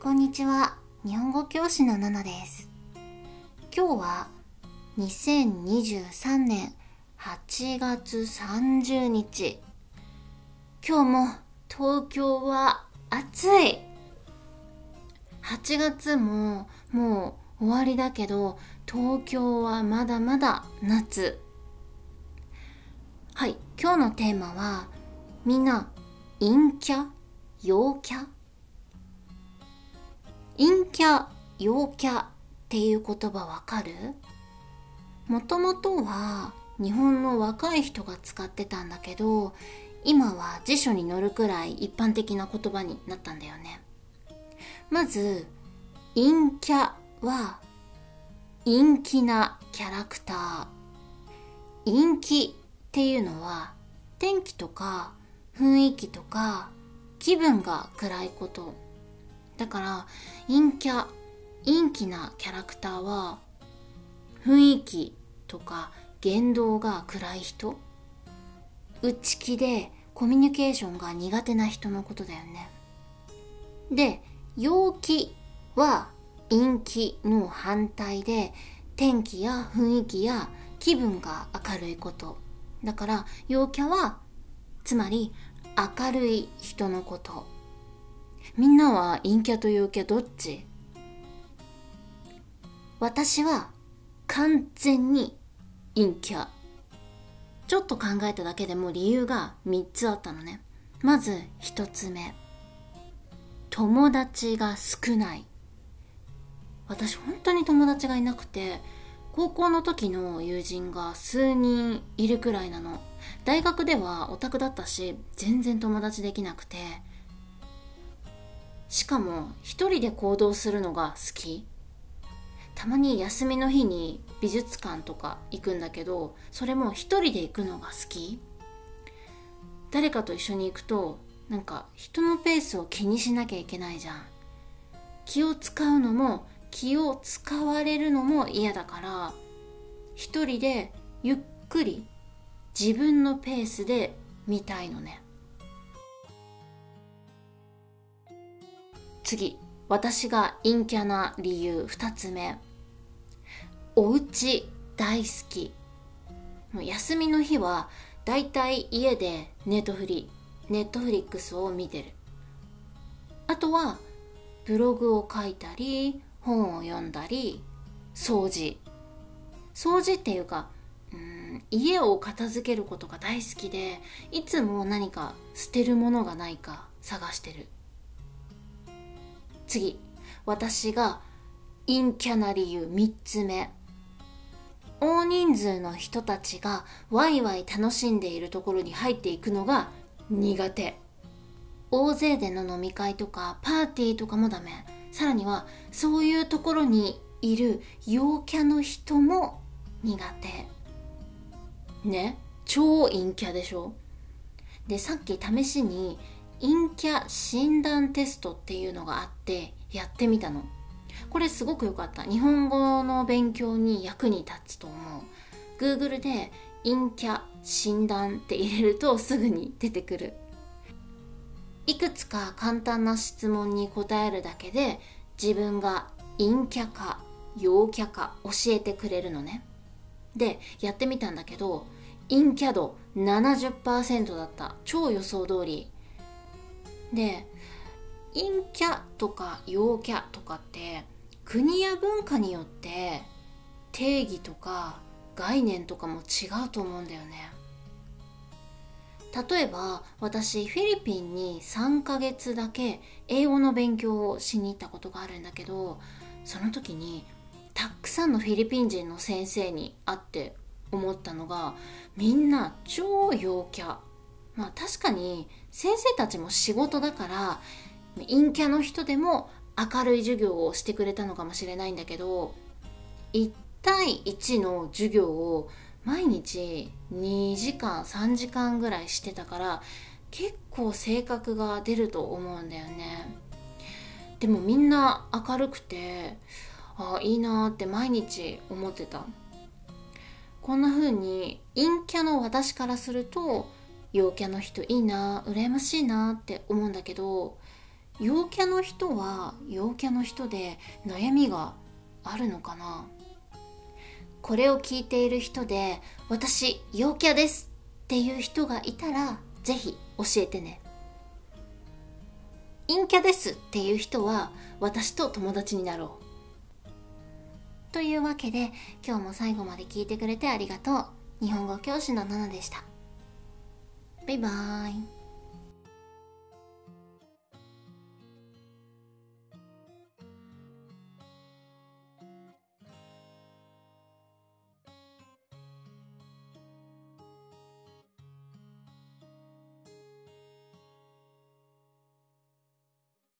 こんにちは。日本語教師のナナです。今日は2023年8月30日。今日も東京は暑い。8月ももう終わりだけど、東京はまだまだ夏。はい、今日のテーマは、みんな、陰キャ？陽キャ？陰キャ、陽キャっていう言葉わかる？もともとは日本の若い人が使ってたんだけど、今は辞書に載るくらい一般的な言葉になったんだよね。まず、陰キャは陰気なキャラクター。陰気っていうのは天気とか雰囲気とか気分が暗いこと。だから陰キャ、陰気なキャラクターは雰囲気とか言動が暗い人内気でコミュニケーションが苦手な人のことだよね。で、陽気は陰気の反対で天気や雰囲気や気分が明るいこと。だから陽キャはつまり明るい人のこと。みんなは陰キャと陽キャどっち？私は完全に陰キャ。ちょっと考えただけでも理由が3つあったのね。まず1つ目。友達が少ない。私本当に友達がいなくて、高校の時の友人が数人いるくらいなの。大学ではオタクだったし、全然友達できなくて。しかも一人で行動するのが好き。たまに休みの日に美術館とか行くんだけど、それも一人で行くのが好き。誰かと一緒に行くと、なんか人のペースを気にしなきゃいけないじゃん。気を使うのも気を使われるのも嫌だから一人でゆっくり自分のペースで見たいのね次私が陰キャな理由2つ目。お家大好き。もう休みの日はだいたい家でネットフリネットフリックスを見てる。あとはブログを書いたり本を読んだり掃除。掃除っていうかうん家を片付けることが大好きでいつも何か捨てるものがないか探してる。次。私が陰キャな理由3つ目。大人数の人たちがワイワイ楽しんでいるところに入っていくのが苦手。大勢での飲み会とかパーティーとかもダメ。さらにはそういうところにいる陽キャの人も苦手。ね？超陰キャでしょ？でさっき試しに陰キャ診断テストっていうのがあってやってみたの。これすごく良かった。日本語の勉強に役に立つと思う。Google で陰キャ診断って入れるとすぐに出てくる。いくつか簡単な質問に答えるだけで自分が陰キャか陽キャか教えてくれるのね。でやってみたんだけど陰キャ度70%だった。超予想通りで陰キャとか陽キャとかって国や文化によって定義とか概念とかも違うと思うんだよね。例えば私フィリピンに3ヶ月だけ英語の勉強をしに行ったことがあるんだけどその時にたくさんのフィリピン人の先生に会って思ったのがみんな超陽キャ。まあ確かに先生たちも仕事だから陰キャの人でも明るい授業をしてくれたのかもしれないんだけど1対1の授業を毎日2時間3時間ぐらいしてたから結構性格が出ると思うんだよね。でもみんな明るくてああいいなって毎日思ってた。こんな風に陰キャの私からすると陽キャの人いいな羨ましいなって思うんだけど陽キャの人は陽キャの人で悩みがあるのかな？これを聞いている人で私陽キャですっていう人がいたらぜひ教えてね。陰キャですっていう人は私と友達になろう。というわけで今日も最後まで聞いてくれてありがとう。日本語教師のナナでした。バイバーイ。